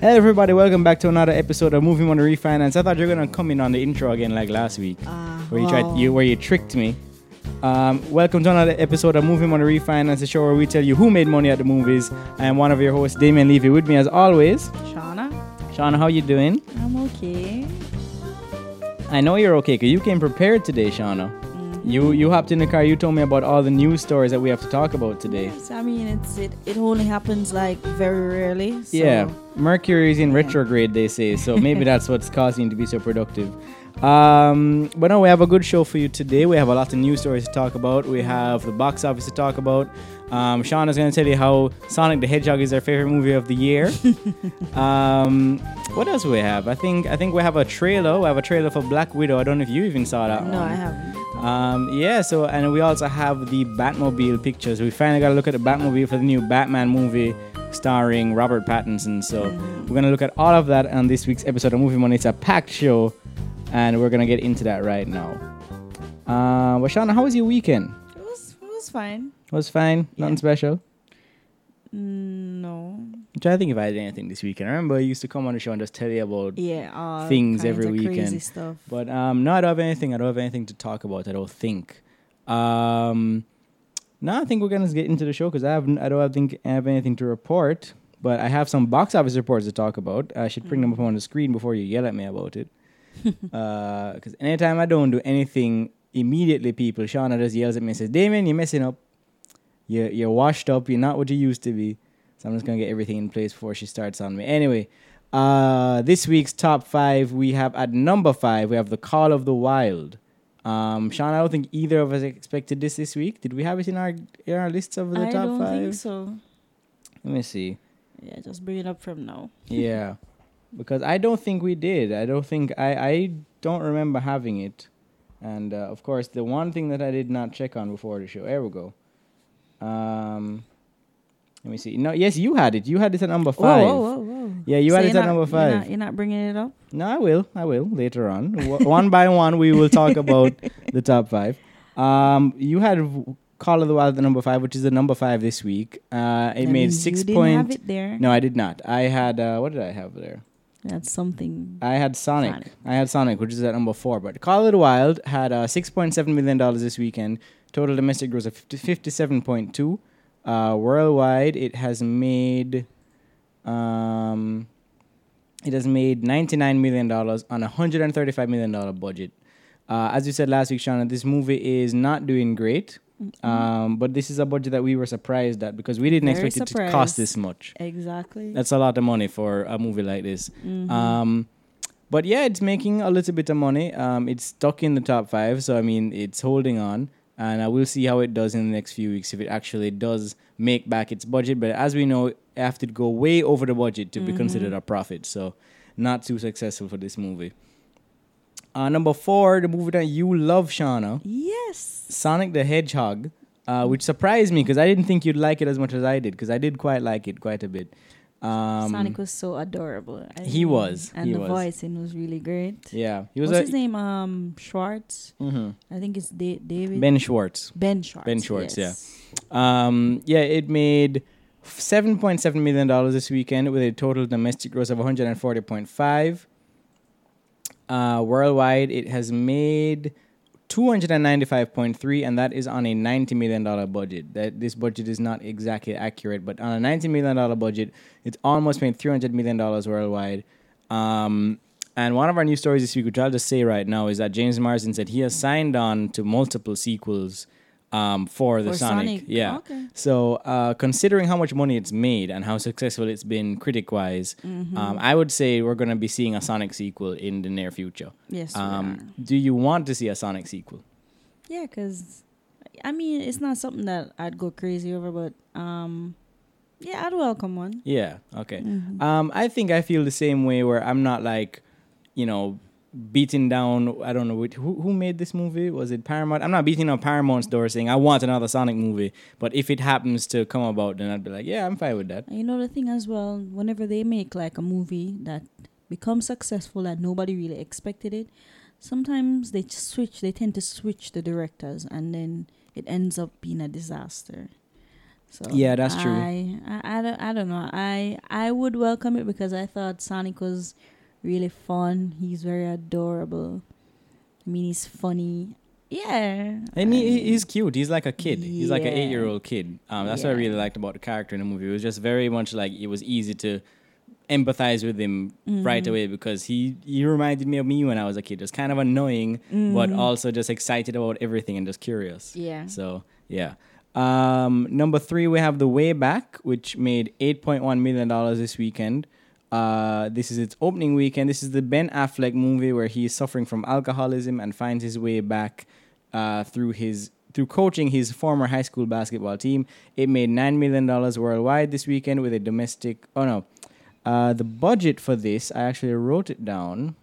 Hey everybody, welcome back to another episode of Movie Money Refinance. I thought you were gonna come in on the intro again like last week, Uh, where you tried you where you tricked me. Um, welcome to another episode of Movie Money Refinance, the show where we tell you who made money at the movies. I am one of your hosts, Damien Levy. With me as always, Shauna, Shauna. How you doing? I'm okay. I know you're okay because you came prepared today, Shauna. You you hopped in the car. You told me about all the news stories that we have to talk about today. Yes, I mean it's it. It only happens like very rarely. So Yeah, Mercury is in Yeah. retrograde, they say. So maybe that's what's causing you to be so productive. Um, but no, we have a good show for you today. We have a lot of news stories to talk about. We have the box office to talk about. Um, Sean is going to tell you how Sonic the Hedgehog is our favorite movie of the year. um, what else do we have? I think I think we have a trailer. We have a trailer for Black Widow. I don't know if you even saw that No, one. I haven't. Um, yeah, so and we also have the Batmobile pictures. We finally got to look at the Batmobile for the new Batman movie starring Robert Pattinson. So we're gonna look at all of that on this week's episode of Movie Money. It's a packed show, and we're gonna get into that right now. Uh, well, Shauna, how was your weekend? It was it was fine. Was fine, nothing Yeah. special. Mm, no. I'm trying to think if I did anything this weekend. I remember I used to come on the show and just tell you about Yeah. all Things every weekend. stuff. But um, no, I don't have anything. I don't have anything to talk about. I don't think. Um, no, I think we're gonna get into the show because I have I don't have, think I have anything to report. But I have some box office reports to talk about. I should bring them up on the screen before you yell at me about it. Because anytime I don't do anything immediately, people Shauna just yells at me and says, "Damien, you're messing up. You're you're washed up. You're not what you used to be." So I'm just gonna get everything in place before she starts on me. Anyway, uh, this week's top five, we have at number five, we have The Call of the Wild. Um, Sean, I don't think either of us expected this this week. Did we have it in our in our lists of the I top don't five? think so. Let me see. Yeah, just bring it up from now. Yeah, because I don't think we did. I don't think I I don't remember having it. And uh, of course, the one thing that I did not check on before the show. There we go. Um, let me see. No, yes, you had it. You had it at number five. Whoa, whoa, whoa. Yeah, you So had it at not- number You're five. not, you're not bringing it up. No, I will. I will later on. One by one, we will talk about the top five. Um, you had Call of the Wild at number five, which is the number five this week. Uh, it That made six you didn't point. have it there. No, I did not. I had uh, what did I have there? That's something. I had Sonic. Sonic. I had Sonic, which is at number four. But Call of the Wild had uh, six point seven million dollars this weekend. Total domestic gross of 50, 57.2. Uh, worldwide, it has made. Um, it has made $99 million on a $135 million budget. Uh, as you said last week, Shauna, this movie is not doing great. Um, but this is a budget that we were surprised at because we didn't Very expect it to cost this much. Exactly. That's a lot of money for a movie like this. Mhm. Um, but yeah, it's making a little bit of money. Um, it's stuck in the top five, so I mean, it's holding on, and I will see how it does in the next few weeks if it actually does make back its budget. But as we know, it have to go way over the budget to be considered a profit. So, not too successful for this movie. Uh, number four, the movie that you love, Shauna. Yes. Sonic the Hedgehog, uh, which surprised me because I didn't think you'd like it as much as I did because I did quite like it quite a bit. Um, Sonic was so adorable. I he mean, was, and he the was. voicing was really great. Yeah, he was. What's a, his name? Um, Schwartz. Mm-hmm. I think it's da- David. Ben Schwartz. Ben Schwartz. Ben Schwartz. Yes. Yeah. Um, yeah, it made. $7.7 million this weekend with a total domestic gross of 140.5 uh, worldwide, it has made two hundred and that is on a ninety million dollar budget. That this budget is not exactly accurate, but on a ninety million dollar budget, it's almost made three hundred million dollars worldwide. Um, and one of our new stories this week, which I'll just say right now, is that James Marsden said he has signed on to multiple sequels um, for the For Sonic. Sonic. Yeah. Okay. So, uh, considering how much money it's made and how successful it's been critic wise, Mm-hmm. um, I would say we're going to be seeing a Sonic sequel in the near future. Yes. Um, do you want to see a Sonic sequel? Yeah, because I mean, it's not something that I'd go crazy over, but um, yeah, I'd welcome one. Yeah. Okay. Mhm. Um, I think I feel the same way where I'm not like, you know, beating down. I don't know which, who who made this movie. Was it Paramount? I'm not beating on Paramount's door saying I want another Sonic movie. But if it happens to come about, then I'd be like, yeah, I'm fine with that. You know the thing as well, whenever they make like a movie that becomes successful that nobody really expected it, sometimes they just switch. They tend to switch the directors, and then it ends up being a disaster. So Yeah, that's true. I, I, I don't I don't know. I I would welcome it because I thought Sonic was really fun. He's very adorable. I mean, he's funny. Yeah. And he, he's cute. He's like a kid. He's like an eight-year-old kid. Um, that's what I really liked about the character in the movie. It was just very much like it was easy to empathize with him right Mhm. away because he he reminded me of me when I was a kid. Just kind of annoying, but Mhm. also just excited about everything and just curious. yeah. So yeah. Um, number three, we have The Way Back, which made eight point one million dollars this weekend. Uh, this is its opening weekend. This is the Ben Affleck movie where he is suffering from alcoholism and finds his way back uh, through his through coaching his former high school basketball team. It made nine million dollars worldwide this weekend with a domestic. Oh no, uh, the budget for this I actually wrote it down.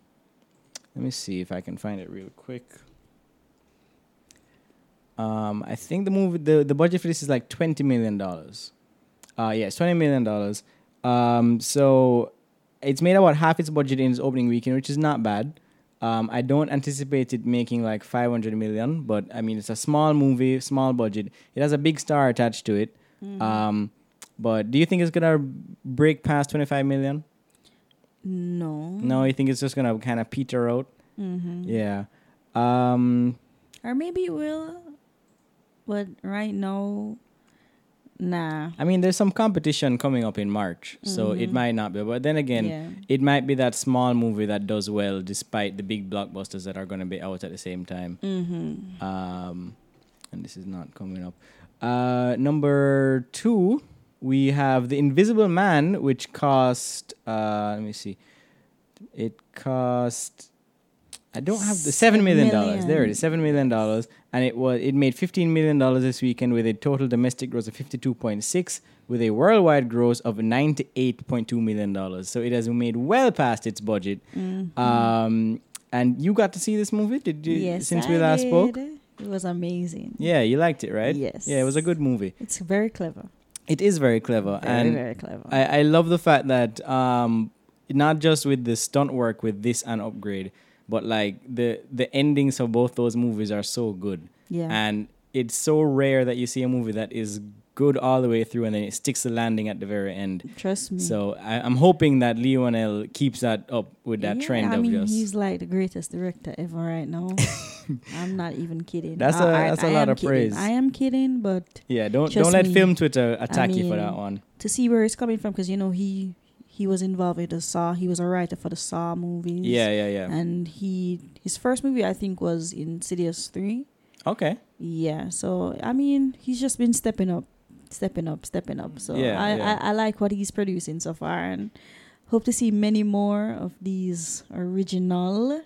Let me see if I can find it real quick. Um, I think the movie the, the budget for this is like twenty million dollars. Uh yes, twenty million dollars. Um, so it's made about half its budget in its opening weekend, which is not bad. Um, I don't anticipate it making like five hundred million, but I mean it's a small movie, small budget. It has a big star attached to it. Um, but do you think it's gonna break past twenty five million? No. No, you think it's just gonna kind of peter out? Mm-hmm. Yeah. Um, Or maybe it will. But right now, nah. I mean, there's some competition coming up in March, so it Mhm. might not be. But then again, yeah. it might be that small movie that does well despite the big blockbusters that are going to be out at the same time. Mm-hmm. Um, and this is not coming up. Uh, number two, we have The Invisible Man, which cost, uh, let me see, it cost. I don't have the seven million dollars. There it is, seven million dollars, and it was it made fifteen million dollars this weekend with a total domestic gross of fifty two point six, with a worldwide gross of ninety eight point two million dollars. So it has made well past its budget. Mm-hmm. Um, and you got to see this movie? Did you? yes, since I we last did. spoke, It was amazing. yeah, you liked it, right? Yes. Yeah, it was a good movie. It's very clever. It is very clever, Very, and very clever. I, I love the fact that um, not just with the stunt work with this and upgrade, but like the the endings of both those movies are so good, yeah. and it's so rare that you see a movie that is good all the way through and then it sticks the landing at the very end. Trust me. So I, I'm hoping that Leigh Whannell keeps that up with that Yeah, trend I of mean, just. he's like the greatest director ever right now. I'm not even kidding. That's I- a- I- that's a I lot of kidding. praise. I am kidding, but Yeah, don't don't let me. film Twitter attack you for that one. to see where he's coming from, because you know he he was involved with the Saw. He was a writer for the Saw movies. Yeah, yeah, yeah. And he his first movie I think was Insidious three. Okay. Yeah. So I mean, he's just been stepping up, stepping up, stepping up. So Yeah, I, yeah. I I like what he's producing so far, and hope to see many more of these original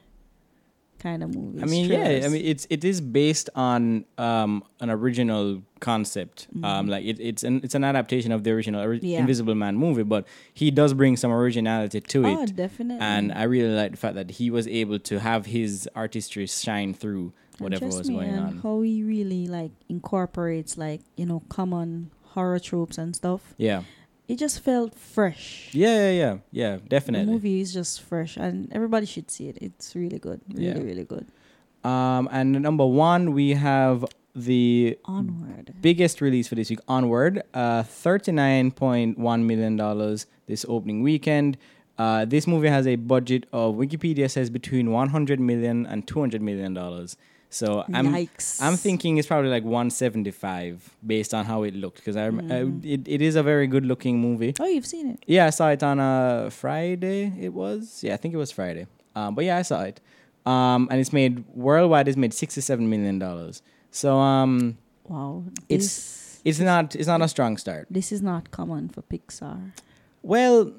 kind of movies. I mean, yeah. I mean, it's it is based on um an original concept. Um, Mhm. like it, it's an it's an adaptation of the original ori- Yeah. Invisible Man movie, but he does bring some originality to oh, it. definitely. And I really like the fact that he was able to have his artistry shine through whatever was going on. How he really like incorporates like you know common horror tropes and stuff. Yeah. It just felt fresh. Yeah, yeah, yeah, yeah. Definitely. The movie is just fresh, and everybody should see it. It's really good, really, Yeah. really good. Um, and number one, we have the Onward. biggest release for this week, Onward, uh, $39.1 million this opening weekend. Uh, this movie has a budget of Wikipedia says between 100 million and 200 million dollars. So I'm Yikes! I'm thinking it's probably like 175 based on how it looked because I, rem- Mhm. I it, it is a very good looking movie. Oh, you've seen it. Yeah, I saw it on a Friday. It was yeah, I think it was Friday. Um, but yeah, I saw it. Um, and it's made worldwide. It's made 67 million dollars. So um, Wow. It's- it's not it's not a strong start. this is not common for Pixar. Well,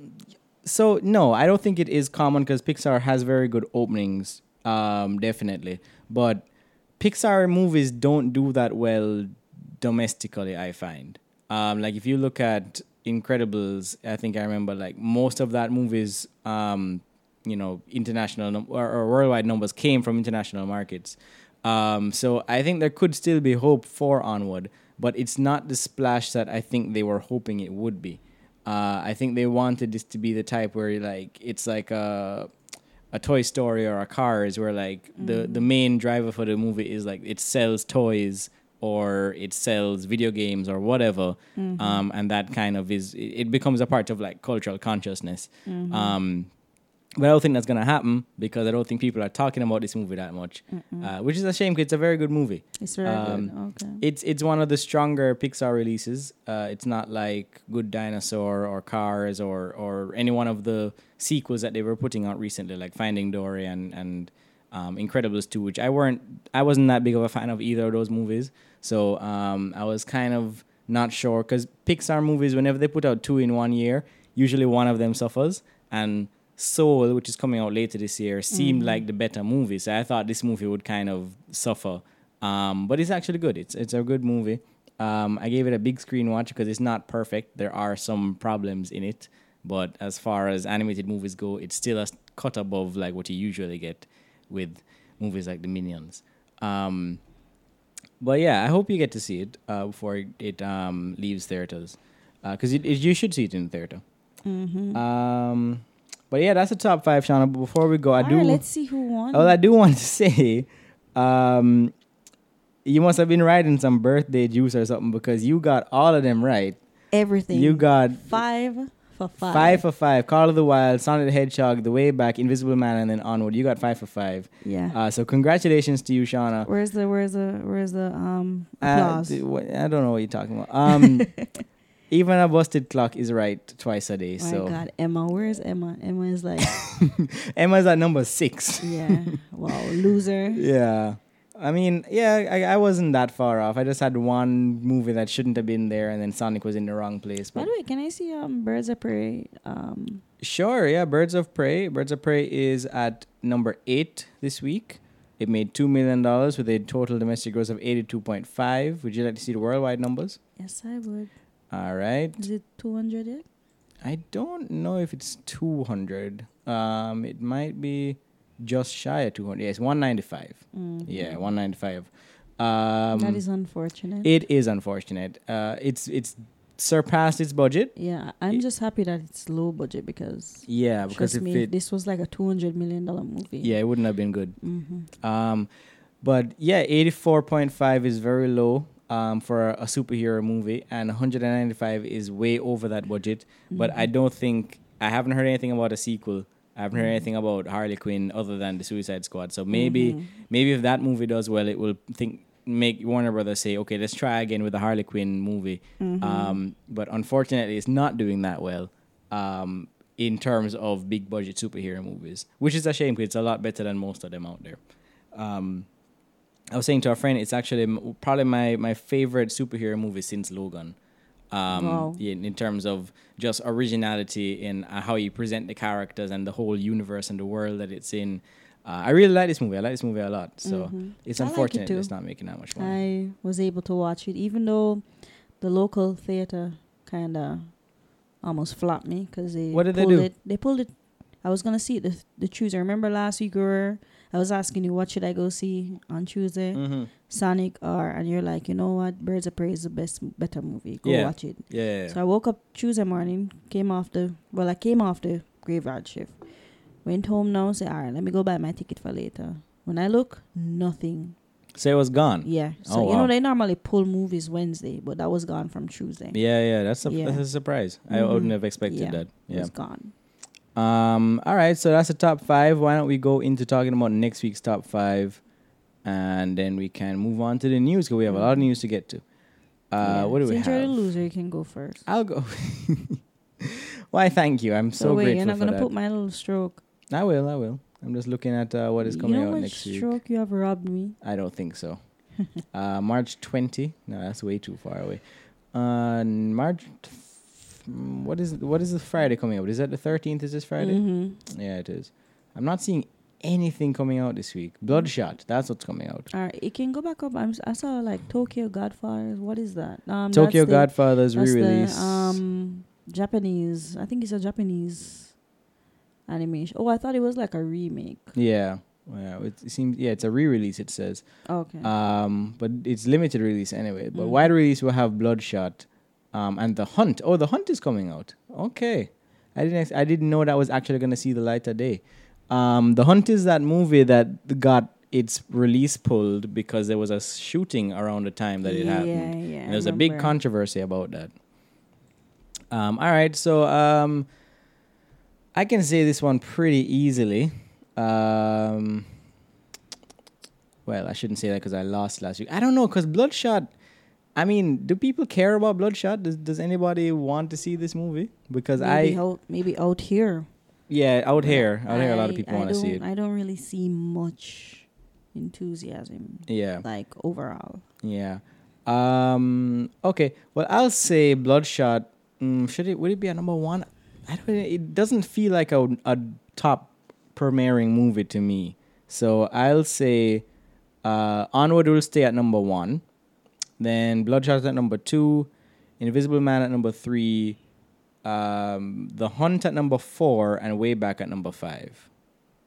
so no, I don't think it is common because Pixar has very good openings, um, definitely. But Pixar movies don't do that well domestically. I find, um, like if you look at Incredibles, I think I remember like most of that movies, um, you know, international num- or, or worldwide numbers came from international markets. Um, so I think there could still be hope for Onward, but it's not the splash that I think they were hoping it would be. Uh, I think they wanted this to be the type where like it's like a a Toy Story or a Cars, where like the the main driver for the movie is like it sells toys or it sells video games or whatever, Mm-hmm. um, and that kind of is it it becomes a part of like cultural consciousness. Mm-hmm. Um, but I don't think that's gonna happen because I don't think people are talking about this movie that much, uh, which is a shame because it's a very good movie. It's very Um, good. Okay. It's it's one of the stronger Pixar releases. Uh, it's not like Good Dinosaur or Cars or or any one of the sequels that they were putting out recently, like Finding Dory and and um, Incredibles two, which I weren't I wasn't that big of a fan of either of those movies. So um, I was kind of not sure because Pixar movies, whenever they put out two in one year, usually one of them suffers and. Soul, which is coming out later this year, seemed like the better movie. So I thought this movie would kind of suffer. Um, but it's actually good. It's it's a good movie. Um, I gave it a big screen watch because it's not perfect. There are some problems in it, but as far as animated movies go, it's still a cut above like what you usually get with movies like The Minions. Um, but yeah, I hope you get to see it uh, before it, um, leaves theaters because it, it, you should see it in the theater. Mm-hmm. But yeah, that's the top five, Shauna. But before we go, I All do. right, let's see who won. Well, I do want to say, um, you must have been writing some birthday juice or something because you got all of them right. Everything. You got five for five. five for five. Call of the Wild, Sonic the Hedgehog, The Way Back, Invisible Man, and then onward. You got five for five. Yeah. Uh, so congratulations to you, Shauna. where's the where's the where's the um Uh, applause? what- I don't know what you're talking about. Um, even a busted clock is right twice a day. My so God, Emma, where's Emma? Emma is like, Emma's at number six. yeah, wow, loser. Yeah. I mean, yeah, I, I wasn't that far off. I just had one movie that shouldn't have been there, and then Sonic was in the wrong place. By the way, can I see um Birds of Prey? Um, sure, yeah, Birds of Prey. Birds of Prey is at number eight this week. It made two million dollars with a total domestic gross of eighty-two point five. Would you like to see the worldwide numbers? yes, I would. All right. Is it two hundred yet? I don't know if it's two hundred. Um, it might be just shy of two hundred. Yes, one ninety-five. Mm. Yeah, one ninety-five. Um, that is unfortunate. It is unfortunate. Uh, it's it's surpassed its budget. yeah, I'm it- just happy that it's low budget because Yeah, because if me, it this was like a two hundred million dollar movie. yeah, it wouldn't have been good. Mm-hmm. Um, but yeah, eighty four point five is very low. Um, for a superhero movie, and 195 is way over that budget. But Mm-hmm. I don't think I haven't heard anything about a sequel. I haven't heard anything about Harley Quinn other than the Suicide Squad. So maybe Mm-hmm. maybe if that movie does well, it will think make Warner Brothers say, okay, let's try again with the Harley Quinn movie. Mm-hmm. Um, but unfortunately, it's not doing that well um, in terms of big budget superhero movies, which is a shame because it's a lot better than most of them out there. Um, I was saying to a friend, it's actually m- probably my, my favorite superhero movie since Logan. Um, Wow. in, in terms of just originality in uh, how you present the characters and the whole universe and the world that it's in. Uh, I really like this movie. I like this movie a lot. So Mhm. it's I like it unfortunate that it's not making that much money. I was able to watch it, even though the local theater kind of almost flopped me because they What did they pulled do? It, they pulled it. I was gonna see it the, the Tuesday. Remember last week we were I was asking you what should I go see on Tuesday, mm-hmm. Sonic or and you're like, you know what, Birds of Prey is the best better movie. Go Yeah. watch it. Yeah. So I woke up Tuesday morning, came off the well, I came off the graveyard shift, went home now, say, all right, let me go buy my ticket for later. When I look, nothing. so it was gone. Yeah. So Oh, you know they normally pull movies Wednesday, but that was gone from Tuesday. Yeah, yeah, that's a Yeah. that's a surprise. I Mhm. wouldn't have expected Yeah. that. It Yeah. was gone. Um. All right. So that's the top five. Why don't we go into talking about next week's top five, and then we can move on to the news because we have a lot of news to get to. Uh, Yeah. what do we Since you're the loser, you can go first. I'll go. Why? Thank you. I'm so, So, wait, grateful you're not gonna that. put my little stroke. I will. I will. I'm just looking at uh, what is coming you know out next week. stroke you have robbed me? I don't think so. uh, March 20. No, that's way too far away. Uh, March. Mm, What is what is the Friday coming out? Is that the 13th? Is this Friday? Mm-hmm. Yeah, it is. I'm not seeing anything coming out this week. Bloodshot. That's what's coming out. All right, it can go back up. I'm, I saw like Tokyo Godfathers. What is that? Um, Tokyo the- Godfathers the, re-release. um, Japanese. I think it's a Japanese animation. Oh, I thought it was like a remake. yeah. Yeah, it, it seems yeah, it's a re-release. It says, Okay. um, but it's limited release anyway. But Mm. wide release will have Bloodshot, um, and the Hunt. Oh, the Hunt is coming out. Okay, I didn't ex- I didn't know that I was actually gonna see the light of day. Um, the Hunt is that movie that got its release pulled because there was a shooting around the time that it yeah, happened. Yeah, And there was a big controversy about that. Um, all right, so um, I can say this one pretty easily. Um, well, I shouldn't say that because I lost last week. I don't know because Bloodshot. I mean, do people care about Bloodshot? Does Does anybody want to see this movie? Because maybe I, out, maybe out here. yeah, out here, out here, a lot of people I want to see it. I don't really see much enthusiasm, Yeah. like overall. Yeah. Um. Okay. Well, I'll say Bloodshot. Mm, should it? Would it be a number one? I don't. It doesn't feel like a a top premiering movie to me. So I'll say, uh, Onward will stay at number one. Then Bloodshot at number two, Invisible Man at number three, um, The Hunt at number four, and Way Back at number five.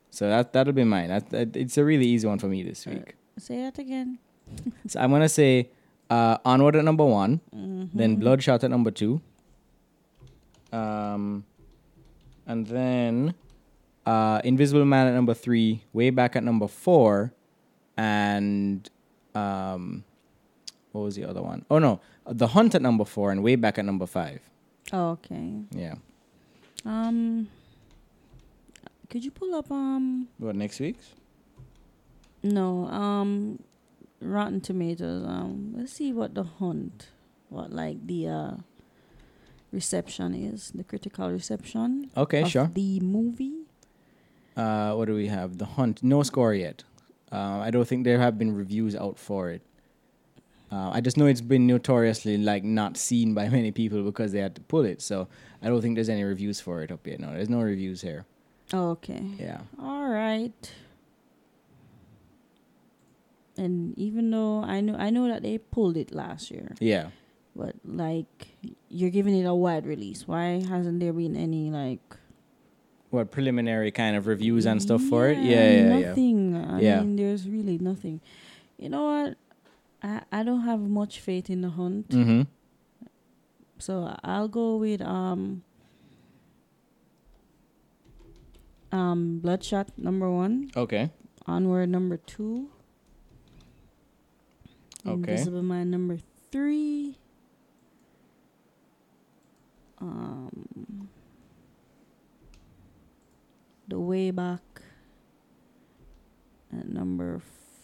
So that that'll be mine. That, that it's a really easy one for me this week. Say that again. So I'm gonna say uh, Onward at number one, Mm-hmm. then Bloodshot at number two, um, and then uh, Invisible Man at number three, Way Back at number four, and um, what was the other one? Oh no, The Hunt at number four, and Way Back at number five. Oh, Okay. Yeah. Um. Could you pull up um What next week's? no um Rotten Tomatoes um let's see what the hunt what like the uh reception is the critical reception Okay, sure. the movie Uh, what do we have? The Hunt. No score yet. Uh, I don't think there have been reviews out for it. Uh, I just know it's been notoriously like not seen by many people because they had to pull it. So I don't think there's any reviews for it up yet. No, there's no reviews here. okay Yeah. all right and even though I know I know that they pulled it last year Yeah. but like you're giving it a wide release why hasn't there been any like What preliminary kind of reviews and stuff for it? Yeah, yeah, yeah. nothing. I Yeah. mean, there's really nothing. You know what? I I don't have much faith in the hunt, Mm-hmm. so I'll go with um um Bloodshot number one, Okay. Onward number two, Okay. Invisible Man number three. Um, the way back at number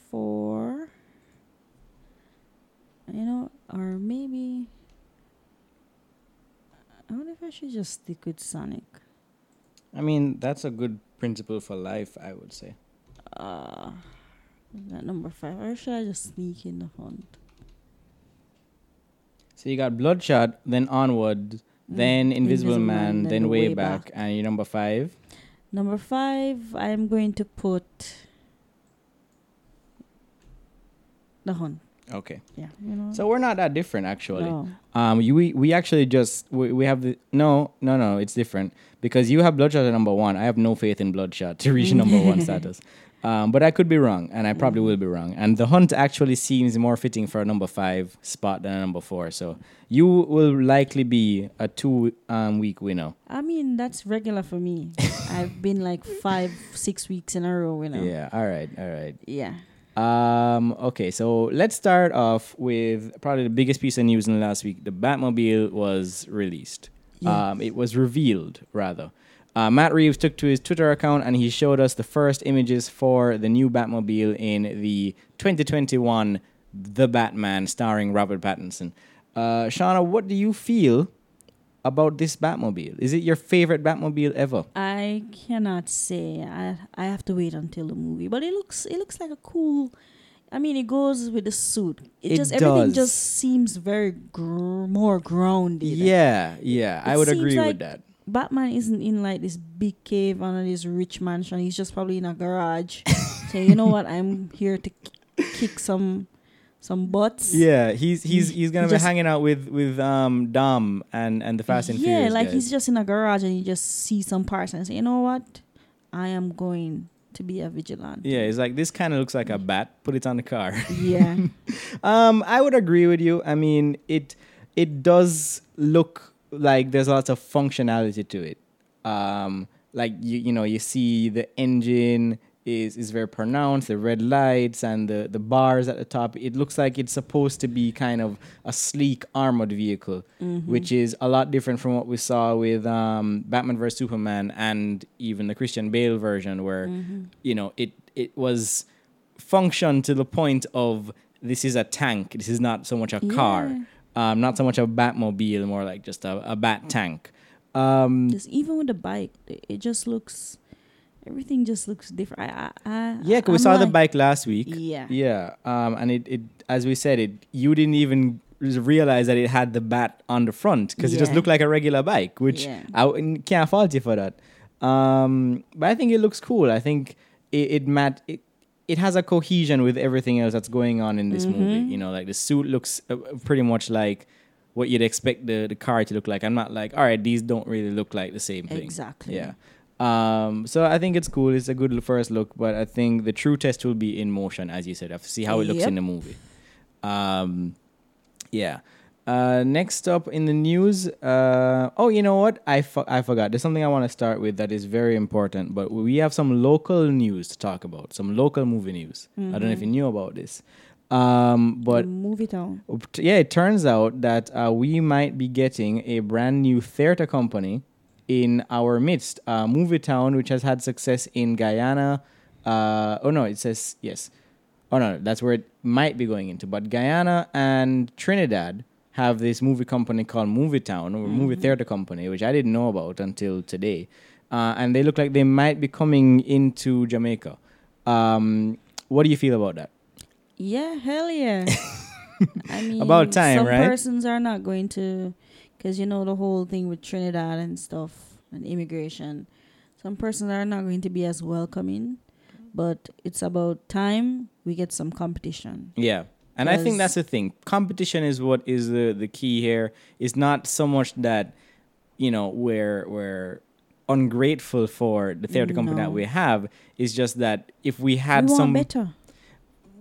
four. You know, or maybe I wonder if I should just stick with Sonic. I mean, that's a good principle for life, I would say. Uh, at number five, or should I just sneak in the hunt? So you got Bloodshot, then Onward, then Invisible, Invisible Man, Man, then, then the Way Way back. Back. and your number five. Number five, I'm going to put the hunt. Okay. Yeah, you know. So we're not that different, actually. no. Um, you, we we actually just we, we have the no no no it's different because you have Bloodshot at number one. I have no faith in Bloodshot to reach number one status. Um, but I could be wrong, and I probably will be wrong. And the Hunt actually seems more fitting for a number five spot than a number four. So you will likely be a two um, week winner. I mean, that's regular for me. I've been like five, six weeks in a row, you know. Yeah. All right. All right. Yeah. Um, okay, so let's start off with probably the biggest piece of news in the last week. The Batmobile was released. Yeah. Um, it was revealed, rather. Uh, Matt Reeves took to his Twitter account and he showed us the first images for the new Batmobile in the 2021 The Batman starring Robert Pattinson. Uh, Shauna, what do you feel about this Batmobile? Is it your favorite Batmobile ever? I cannot say. I I have to wait until the movie. But it looks it looks like a cool. I mean, it goes with the suit. It, It just everything just seems very gr- more grounded. Yeah, yeah, I would agree with that. Batman isn't in like this big cave under this rich mansion. He's just probably in a garage. saying, you know what? I'm here to k- kick some some butts. Yeah, he's he's he's gonna he be hanging out with with um Dom and and the Fast and yeah, Furious like guys. he's just in a garage and you just see some parts and say, you know what? I am going to be a vigilante. yeah, it's like this kind of looks like a bat. Put it on the car. Yeah. um, I would agree with you. I mean, it it does look like there's lots of functionality to it. Um, like you you know you see the engine. Is is very pronounced. The red lights and the the bars at the top. It looks like it's supposed to be kind of a sleek armored vehicle, Mm-hmm. which is a lot different from what we saw with um, Batman vs Superman and even the Christian Bale version, where Mm-hmm. you know it it was functioned to the point of this is a tank. This is not so much a car, um, not so much a Batmobile, more like just a, a bat tank. Um, Just even with the bike, it just looks. Everything just looks different. I, I, yeah, 'cause we saw the bike last week. Yeah. Yeah, um, and it, it as we said it, you didn't even realize that it had the bat on the front because it just looked like a regular bike, which Yeah. I can't fault you for that. Um, but I think it looks cool. I think it it, mat- it it has a cohesion with everything else that's going on in this movie. Mhm. You know, like the suit looks uh, pretty much like what you'd expect the the car to look like. I'm not like, all right, these don't really look like the same thing. Exactly. Yeah. Um, so I think it's cool. It's a good first look, but I think the true test will be in motion, as you said. I have to see how it looks Yep. in the movie. Um, yeah. Uh, next up in the news, uh, oh, you know what? I, fo- I forgot. There's something I want to start with that is very important, but we have some local news to talk about, some local movie news. I don't know if you knew about this. Um, but move it on. yeah, it turns out that uh, we might be getting a brand new theater company in our midst. Uh, MovieTowne, which has had success in Guyana. Uh, oh no, it says yes. Oh no, that's where it might be going into. But Guyana and Trinidad have this movie company called MovieTowne or Movie Theater Company, which I didn't know about until today. Uh, and they look like they might be coming into Jamaica. Um, what do you feel about that? Yeah, hell yeah. I mean, About time, some right? persons are not going to, because you know the whole thing with Trinidad and stuff and immigration. Some persons are not going to be as welcoming, but it's about time we get some competition. Yeah. And I think that's the thing. Competition is what is the, the key here. It's not so much that, you know, we're we're ungrateful for the theater company that we have. It's just that if we had we some better.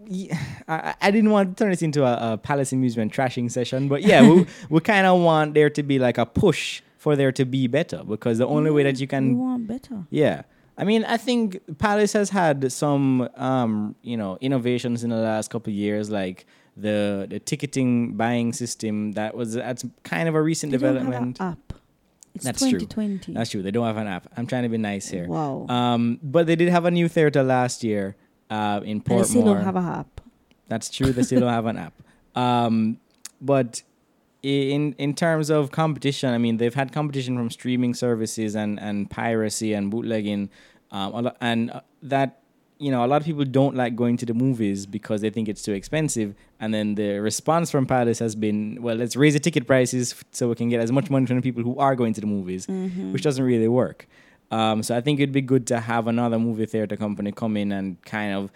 I, I didn't want to turn this into a, a Palace Amusement trashing session, but yeah, we, we kind of want there to be like a push for there to be better because the only way that you we can want better. yeah. I mean, I think Palace has had some, um, you know, innovations in the last couple of years, like the the ticketing buying system. That was that's kind of a recent They don't have development. an app. It's That's true. 2020. That's true. They don't have an app. I'm trying to be nice here. Wow. Um, but they did have a new theater last year uh, in But they still don't have a app. That's true. They still don't have an app. Um, but in in terms of competition, I mean, they've had competition from streaming services and and piracy and bootlegging, um, a lot, and uh, that you know a lot of people don't like going to the movies because they think it's too expensive. And then the response from Palace has been, well, let's raise the ticket prices so we can get as much money from the people who are going to the movies, Mm-hmm. which doesn't really work. Um, so I think it'd be good to have another movie theater company come in and kind of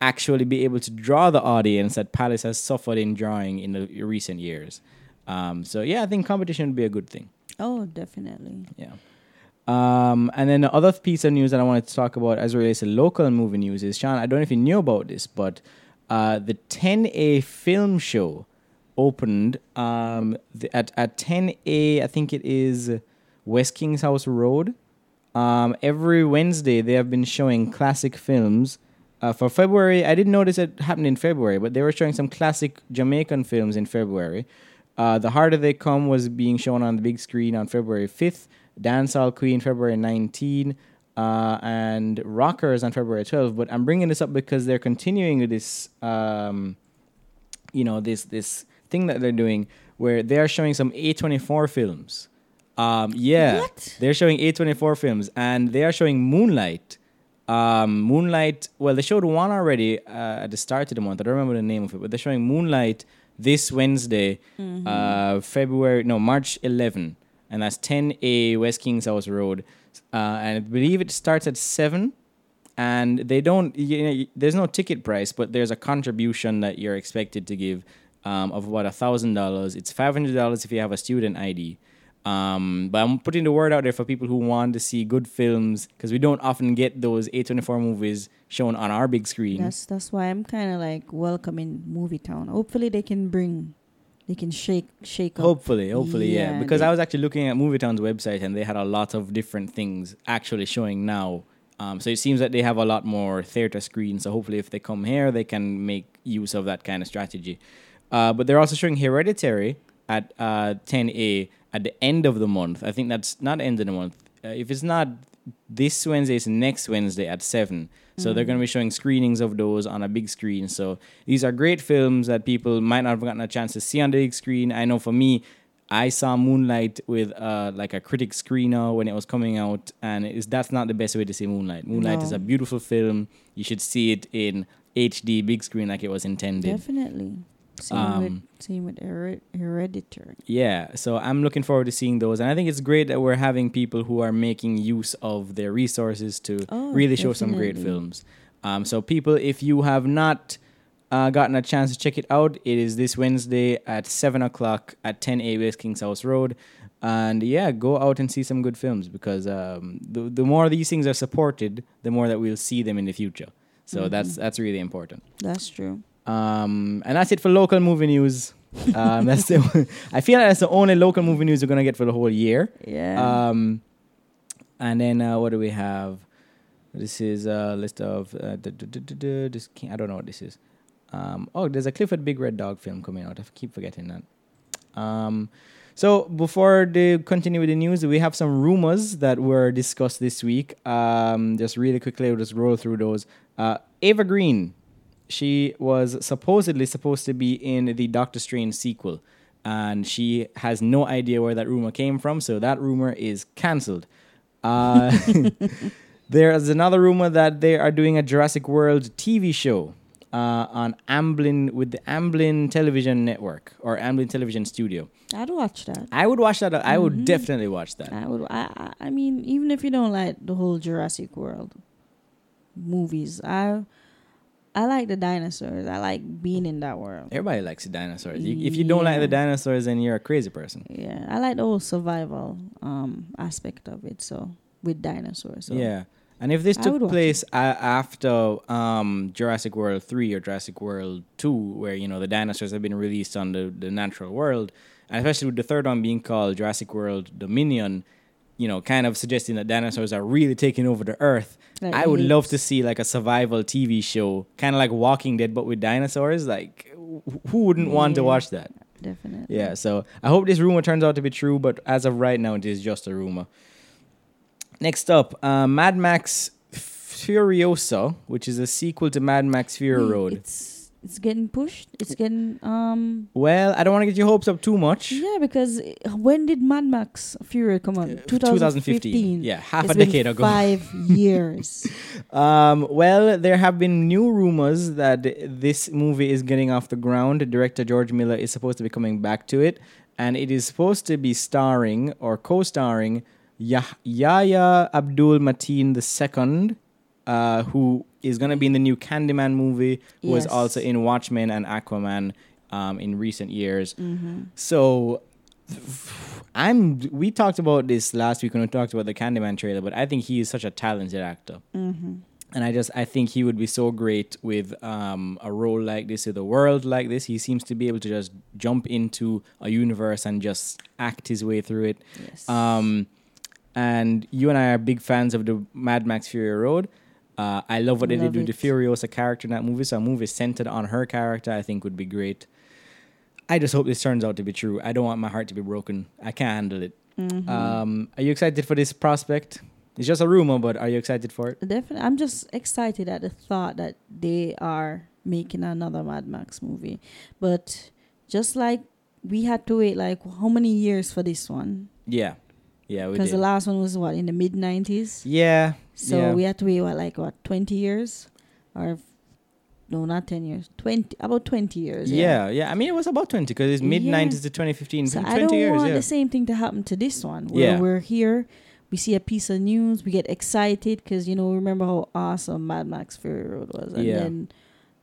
actually be able to draw the audience that Palace has suffered in drawing in the recent years. Um, so yeah, I think competition would be a good thing. Oh, definitely. Yeah. Um, and then the other piece of news that I wanted to talk about as relates to local movie news is Sean. I don't know if you knew about this, but uh, the 10A film show opened um, the, at at 10A. I think it is West Kings House Road. Um, every Wednesday they have been showing classic films. Uh, for February, I didn't notice it happened in February, but they were showing some classic Jamaican films in February. Uh, the Harder They Come was being shown on the big screen on February 5th. Dancehall Queen February 19, uh, and Rockers on February 12. But I'm bringing this up because they're continuing this, um, you know, this this thing that they're doing where they are showing some A24 films. Um, yeah, What? they're showing A24 films, and they are showing Moonlight. Um, Moonlight. Well, they showed one already uh, at the start of the month. I don't remember the name of it, but they're showing Moonlight this Wednesday, uh, February no March 11, and that's 10A West Kings House Road. Uh, and I believe it starts at seven, and they don't. You know, there's no ticket price, but there's a contribution that you're expected to give um, of about a thousand dollars. It's five hundred dollars if you have a student ID. Um, but I'm putting the word out there for people who want to see good films because we don't often get those A24 movies shown on our big screen. That's that's why I'm kind of like welcoming MovieTowne. Hopefully they can bring, they can shake shake up. Hopefully, hopefully, yeah. Yeah, Because I was actually looking at MovieTowne's website and they had a lot of different things actually showing now Um, so it seems that they have a lot more theater screens. So hopefully, if they come here, they can make use of that kind of strategy. Uh, but they're also showing Hereditary at uh, 10A at the end of the month. I think that's not end of the month. Uh, if it's not this Wednesday, it's next Wednesday at 7. So they're going to be showing screenings of those on a big screen. So these are great films that people might not have gotten a chance to see on the big screen. I know for me, I saw Moonlight with uh, like a critic screener when it was coming out, and it is, that's not the best way to see Moonlight. Moonlight is a beautiful film. You should see it in HD big screen like it was intended. Definitely. Same Um, with same with Hered- Hereditary. Yeah, so I'm looking forward to seeing those, and I think it's great that we're having people who are making use of their resources to Oh, really show some great films. Um, so people, if you have not uh, gotten a chance to check it out, it is this Wednesday at seven o'clock at 10 A West Kings House Road, and yeah, go out and see some good films because um, the the more these things are supported, the more that we'll see them in the future. So that's that's really important. That's true. Um, and that's it for local movie news. Um, that's the, I feel like that's the only local movie news we're gonna get for the whole year. Yeah. Um, and then uh, what do we have? This is a list of uh, duh, duh, duh, duh, duh, this I don't know what this is. Um, oh, there's a Clifford Big Red Dog film coming out. I keep forgetting that. Um, so before they continue with the news, we have some rumors that were discussed this week. Um, just really quickly, we'll just roll through those. Uh, Eva Green, she was supposedly supposed to be in the Doctor Strange sequel, and she has no idea where that rumor came from. So that rumor is cancelled. Uh, there is another rumor that they are doing a Jurassic World TV show uh, on Amblin with the Amblin Television Network or Amblin Television Studio. I'd watch that. I would watch that. I would definitely watch that. I would. I. I- I mean, even if you don't like the whole Jurassic World movies, I. I like the dinosaurs. I like being in that world. Everybody likes the dinosaurs. You, if you don't like the dinosaurs, then you're a crazy person. Yeah, I like the whole survival um aspect of it. So with dinosaurs. So. Yeah. And if this I took place after um, Jurassic World 3 or Jurassic World 2, where, you know, the dinosaurs have been released on the, the natural world, and especially with the third one being called Jurassic World Dominion, you know, kind of suggesting that dinosaurs are really taking over the earth. Like I would love to see like a survival TV show, kind of like Walking Dead, but with dinosaurs. Like, who wouldn't want to watch that? Definitely. Yeah, so I hope this rumor turns out to be true, but as of right now, it is just a rumor. Next up, uh, Mad Max Furiosa, which is a sequel to Mad Max Fury Road. It's it's getting pushed. It's getting um. Well, I don't want to get your hopes up too much. Yeah, because uh, when did Mad Max Fury come out? 2015. Yeah, half It's a decade ago. Five years. Um, well, there have been new rumors that this movie is getting off the ground. Director George Miller is supposed to be coming back to it, and it is supposed to be starring or co-starring Yah- Yahya Abdul Mateen II, uh, who is going to be in the new Candyman movie, who was Yes. also in Watchmen and Aquaman um, in recent years. Mm-hmm. So I'm we talked about this last week when we talked about the Candyman trailer, but I think he is such a talented actor. Mm-hmm. And I just I think he would be so great with um, a role like this, with a world like this. He seems to be able to just jump into a universe and just act his way through it. Yes. Um, and you and I are big fans of the Mad Max Fury Road. Uh, I love what they Love did with the. Furiosa character in that movie. So a movie centered on her character, I think, would be great. I just hope this turns out to be true. I don't want my heart to be broken. I can't handle it. Mhm. Um, are you excited for this prospect? It's just a rumor, but are you excited for it? Definitely, I'm just excited at the thought that they are making another Mad Max movie. But just like we had to wait, like how many years for this one? Yeah, yeah, we Because the last one was what in the mid '90s. yeah, So yeah. we had to wait what like what 20 years, or no, not 10 years. 20 about 20 years. yeah, yeah. I mean, it was about twenty because it's mid nineties to twenty fifteen. So I don't years. want Yeah. the same thing to happen to this one. Where Yeah. we're here, we see a piece of news, we get excited because you know remember how awesome Mad Max Fury Road was, and Yeah. then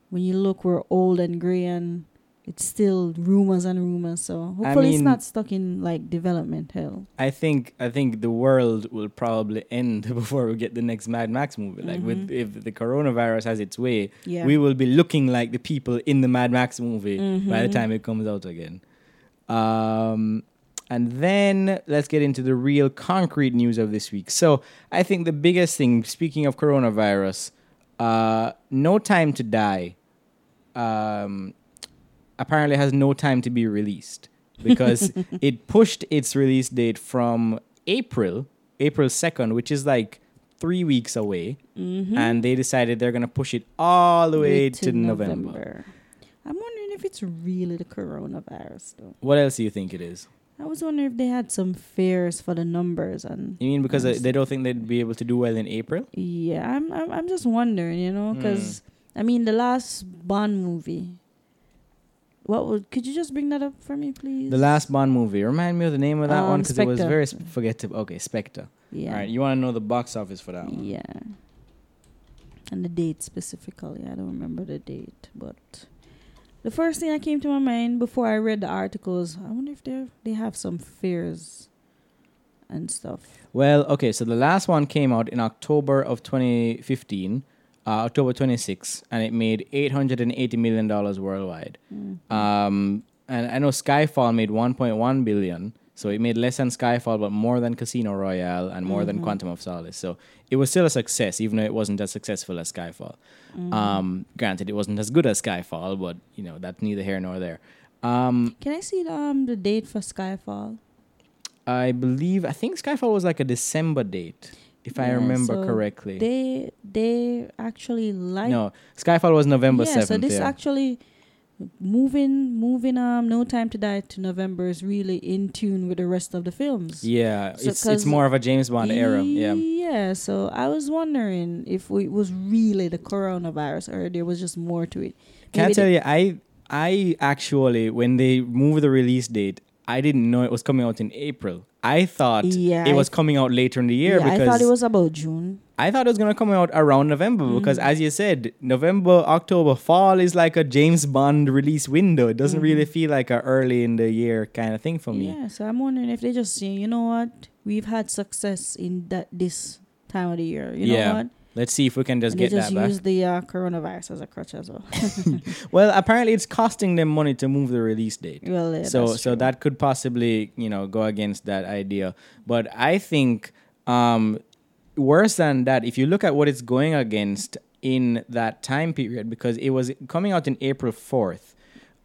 when you look, we're old and gray, and it's still rumors and rumors. So hopefully it's mean- not stuck in like development hell. I think I think the world will probably end before we get the next Mad Max movie. Like with Mhm. if the coronavirus has its way, Yeah, we will be looking like the people in the Mad Max movie by the Mhm. time it comes out again. Um, And then let's get into the real concrete news of this week. So I think the biggest thing, speaking of coronavirus, uh, No Time to Die um, apparently has no time to be released because it pushed its release date from April, April 2nd, which is like three weeks away. Mm-hmm. And they decided they're going to push it all the way Wait to, till November. I'm wondering if it's really the coronavirus though. What else do you think it is? I was wondering if they had some fears for the numbers and You mean because they don't think they'd be able to do well in April? yeah, I'm I'm, I'm just wondering, you know, hmm. because I mean the last Bond movie. What would could you just bring that up for me, please? The last Bond movie. Remind me of the name of that Um, one because it was very sp- forgettable. Okay, Spectre. yeah, All right, you want to know the box office for that one? yeah, and the date specifically. I don't remember the date, but the first thing that came to my mind before I read the articles, I wonder if they they have some fears and stuff. Well, okay, so the last one came out in October of 2015, uh, October 26, and it made 880 million dollars worldwide. Um, and I know Skyfall made 1.1 billion, so it made less than Skyfall, but more than Casino Royale and more than Quantum of Solace. So it was still a success, even though it wasn't as successful as Skyfall. Um, granted, it wasn't as good as Skyfall, but you know that's neither here nor there. Um, Can I see the, um the date for Skyfall? I believe I think Skyfall was like a December date, if I remember so correctly. They they actually like no, Skyfall was November seventh. yeah. seventh. So this yeah. actually moving moving um No Time to Die to November is really in tune with the rest of the films. yeah, So it's it's more of a James Bond era. Yeah. Yeah. So I was wondering if it was really the coronavirus or there was just more to it. Can I tell you, I I actually when they moved the release date, I didn't know it was coming out in April. I thought Yeah, it was coming out later in the year yeah, because I thought it was about June. I thought it was gonna come out around November because, Mm-hmm. as you said, November, October, fall is like a James Bond release window. It doesn't really feel like a early in the year kind of thing for me. Mm-hmm. Yeah, so I'm wondering if they just say, you know what, we've had success in that this time of the year. You Yeah, know what? Let's see if we can just and get they just that back. use the uh, coronavirus as a crutch as well. Well, apparently it's costing them money to move the release date. well, yeah, so so that could possibly you know go against that idea but i think um worse than that if you look at what it's going against in that time period because it was coming out in april 4th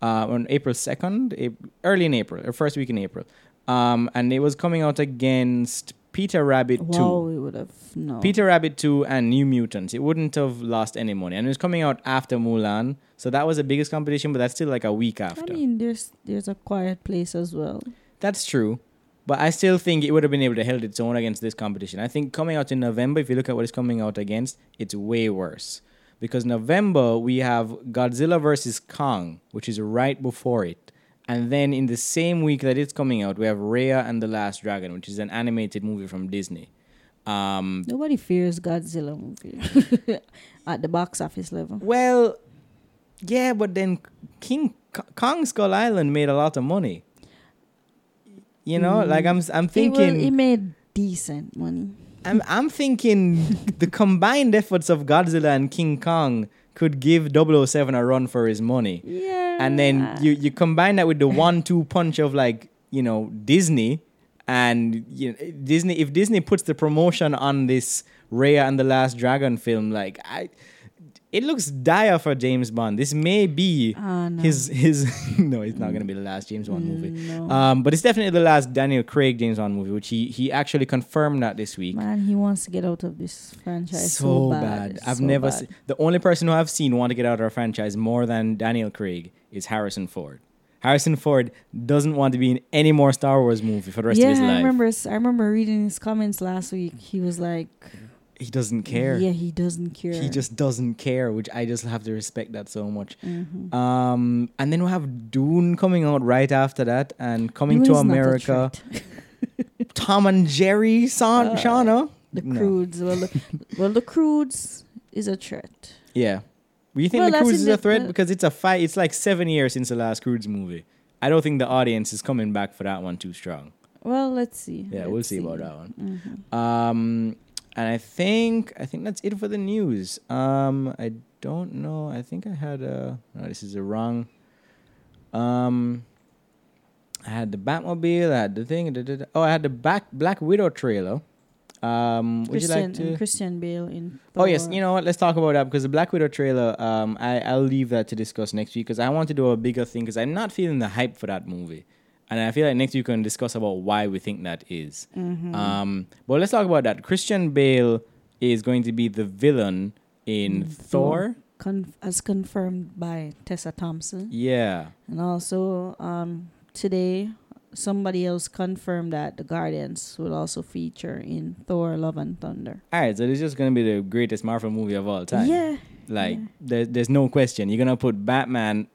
uh, on april 2nd early in april or first week in april um, and it was coming out against peter rabbit 2 wow, we would have no. Peter Rabbit 2 and New Mutants. It wouldn't have lost any money. And it was coming out after Mulan. So that was the biggest competition, but that's still like a week after. I mean, there's there's a quiet place as well. That's true. But I still think it would have been able to hold its own against this competition. I think coming out in November, if you look at what it's coming out against, it's way worse. Because November, we have Godzilla versus Kong, which is right before it. And then in the same week that it's coming out, we have Raya and the Last Dragon, which is an animated movie from Disney. Um, Nobody fears Godzilla movie at the box office level. well, yeah, but then King Kong Skull Island made a lot of money. You know, Mm. like I'm I'm It, thinking will, it made decent money. I'm I'm thinking the combined efforts of Godzilla and King Kong could give 007 a run for his money. Yeah. And then you, you combine that with the one two punch of like, you know, Disney and you know, Disney if Disney puts the promotion on this Raya and the Last Dragon film like I it looks dire for James Bond. This may be Ah, no. his his no, it's not going to be the last James Bond movie. No. Um, but it's definitely the last Daniel Craig James Bond movie, which he he actually confirmed that this week. Man, he wants to get out of this franchise so, so bad. bad. I've so never bad. seen the only person who I've seen want to get out of a franchise more than Daniel Craig is Harrison Ford. Harrison Ford doesn't want to be in any more Star Wars movie for the rest yeah, of his life. I remember. I remember reading his comments last week. He was like, He doesn't care. Yeah, he doesn't care. He just doesn't care, which I just have to respect that so much. Mhm. Um, and then we have Dune coming out right after that, and coming to America. Tom and Jerry, Son, Uh, Shauna. The No. Croods. Well, the, well, the Croods is a threat. Yeah. Do you think Well, the in is a threat? the- because it's a fight. It's like seven years since the last Croods movie. I don't think the audience is coming back for that one too strong. Well, let's see. Yeah, we'll Let's see about that one. Mhm. Um, and I think I think that's it for the news. Um, I don't know. I think I had a. No, this is a wrong. Um, I had the Batmobile. I had the thing. da, da, da. Oh, I had the back Black Widow trailer. Um, would you like to? and Christian Bale in. Oh yes, you know what? Let's talk about that because the Black Widow trailer. Um, I I'll leave that to discuss next week because I want to do a bigger thing because I'm not feeling the hype for that movie, and I feel like next week we can discuss about why we think that is. Mm-hmm. Um, but let's talk about that. Christian Bale is going to be the villain in Mm, Thor. Con- as confirmed by Tessa Thompson, Yeah. and also um, today somebody else confirmed that the Guardians will also feature in Thor: Love and Thunder. All right, so this is just gonna be the greatest Marvel movie of all time. Yeah, Like Yeah. there, there's no question. You're gonna put Batman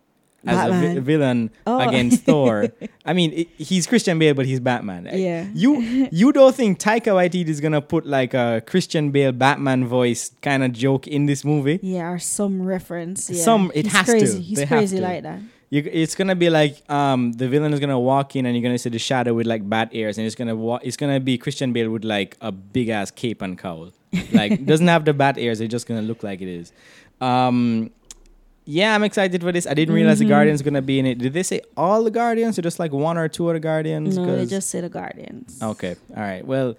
as a vi- villain Oh. against Thor. I mean, i he's Christian Bale, but he's Batman. Yeah. You you don't think Taika Waititi is gonna put like a Christian Bale Batman voice kind of joke in this movie? yeah, or some reference. Yeah. Some- it He's has to. crazy. He's They crazy to. like that. You, it's gonna be like um the villain is gonna walk in and you're gonna see the shadow with like bat ears and it's gonna wa- it's gonna be Christian Bale with like a big ass cape and cowl. Like doesn't have the bat ears, it's just gonna look like it is. Um yeah, I'm excited for this. I didn't realize the Mhm. Guardians gonna be in it. Did they say all the Guardians or just like one or two of the Guardians? No, they just say the Guardians. Okay. All right. Well,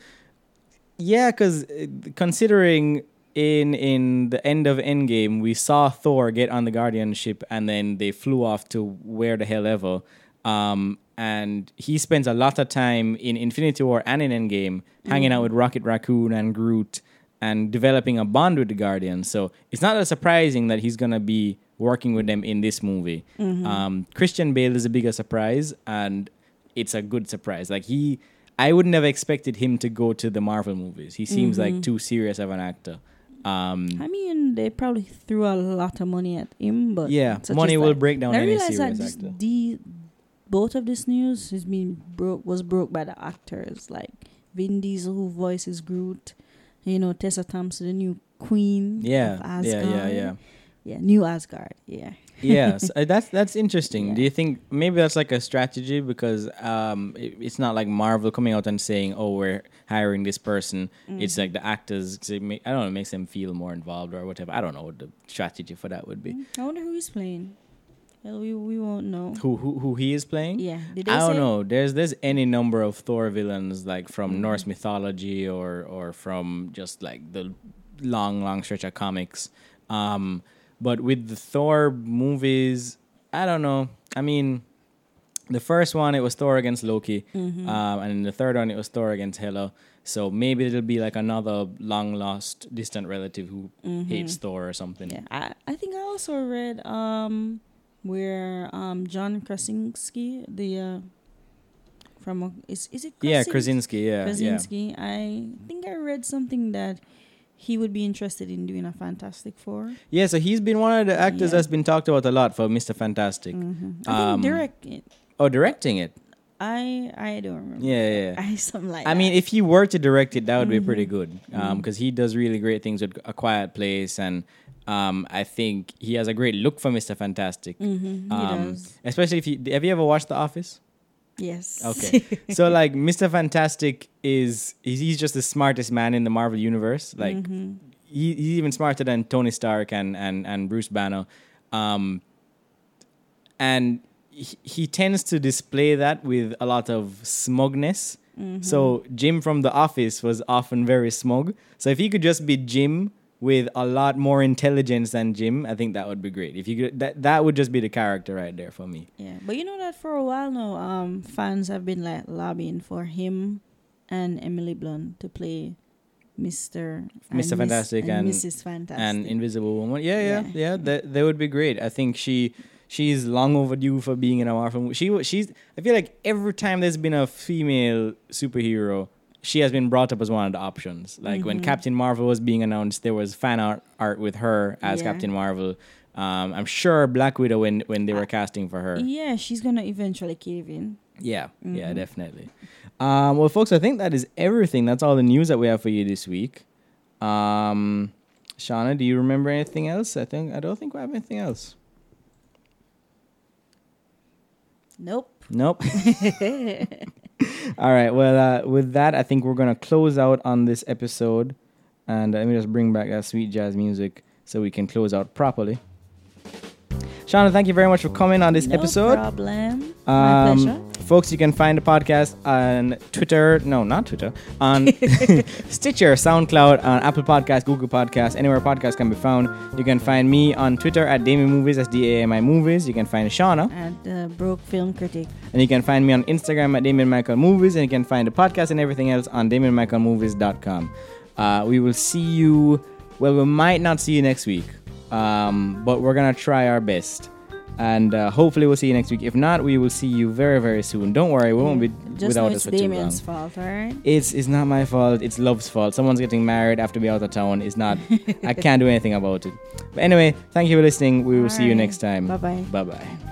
yeah, because considering in in the end of Endgame, we saw Thor get on the Guardian ship, and then they flew off to where the hell ever. Um, and he spends a lot of time in Infinity War and in Endgame hanging out with Rocket Raccoon and Groot and developing a bond with the Guardians. So it's not that surprising that he's gonna be working with them in this movie. Um, Christian Bale is a bigger surprise, and it's a good surprise. Like he, I would never expected him to go to the Marvel movies. He seems like too serious of an actor. Um, I mean, they probably threw a lot of money at him, but yeah, money will life. break down I any realize that actor. the both of this news has been broke was broke by the actors like Vin Diesel who voices Groot, you know Tessa Thompson, the new queen Yeah, of yeah, yeah, yeah. Yeah, new Asgard. Yeah, yes, uh, that's that's interesting. Yeah. Do you think maybe that's like a strategy because um, it, it's not like Marvel coming out and saying, "Oh, we're hiring this person." It's like the actors. 'cause it make, I don't know, it makes them feel more involved or whatever. I don't know what the strategy for that would be. Mm, I wonder who he's playing. Well, we we won't know. Who who who he is playing? Yeah, I don't know. There's there's any number of Thor villains like from Mm-hmm. Norse mythology or or from just like the long long stretch of comics. Um, but with the Thor movies, I don't know. I mean, the first one it was Thor against Loki, Mm-hmm. um, and in the third one it was Thor against Hela. So maybe it'll be like another long lost distant relative who hates Thor or something. Mm-hmm. Yeah, I, I think I also read um where um John Krasinski the uh from is is it Yeah, Krasinski? Krasinski. Yeah, yeah. Krasinski. I think I read something that he would be interested in doing a Fantastic Four. Yeah, so he's been one of the actors Yeah. that's been talked about a lot for Mr. Fantastic. Mm-hmm. I Um, think direct it. Oh, directing it. I I don't remember. Yeah, yeah. I something like I mean, if he were to direct it, that would be pretty Mm-hmm. good. Um, because he does really great things with A Quiet Place, and um, I think he has a great look for Mr. Fantastic. Mhm, he Um, does. especially if you have you ever watched The Office? Yes. Okay, so like Mr. Fantastic is he's, he's just the smartest man in the Marvel universe. Like Mhm. he, he's even smarter than Tony Stark and and and Bruce Banner. Um, and he, he tends to display that with a lot of smugness. Mm-hmm. So Jim from The Office was often very smug. So if he could just be Jim with a lot more intelligence than Jim, I think that would be great. If you could, that that would just be the character right there for me. Yeah, but you know that for a while now, um, fans have been like lobbying for him and Emily Blunt to play Mister Mr. Fantastic and- Mrs. Fantastic. And Invisible Woman, yeah, yeah, yeah, Yeah. that that would be great. I think she she's long overdue for being in a Marvel movie. She she's I feel like every time there's been a female superhero, she has been brought up as one of the options. Like when Mhm. Captain Marvel was being announced, there was fan art, art with her as Yeah. Captain Marvel. Um, I'm sure Black Widow when when they were casting for her. yeah, she's gonna eventually cave in. Yeah, yeah, Mhm. definitely. Um, well, folks, I think that is everything. That's all the news that we have for you this week. Um, Shauna, do you remember anything else? I think I don't think we have anything else. Nope. Nope. all right. Well, uh, with that, I think we're gonna close out on this episode, and let me just bring back that sweet jazz music so we can close out properly. Shauna, thank you very much for coming on this no episode. problem. My Um, pleasure. Folks, you can find the podcast on Twitter. No, not Twitter. On Stitcher, SoundCloud, on Apple Podcasts, Google Podcasts, anywhere podcasts can be found. You can find me on Twitter at Damien Movies, that's D A M I Movies. You can find Shauna. At uh, Broke Film Critic. And you can find me on Instagram at Damien Michael Movies, and you can find the podcast and everything else on DamienMichaelMovies.com. Uh, we will see you. Well, we might not see you next week, um, but we're gonna try our best, and uh, hopefully we'll see you next week. If not, we will see you very, very soon. Don't worry, we won't be Just without it's us for too long. Damien's fault? It's it's not my fault. It's love's fault. Someone's getting married after be out of town. It's not. I can't do anything about it. But anyway, thank you for listening. We will see you next time. Bye bye. Bye bye.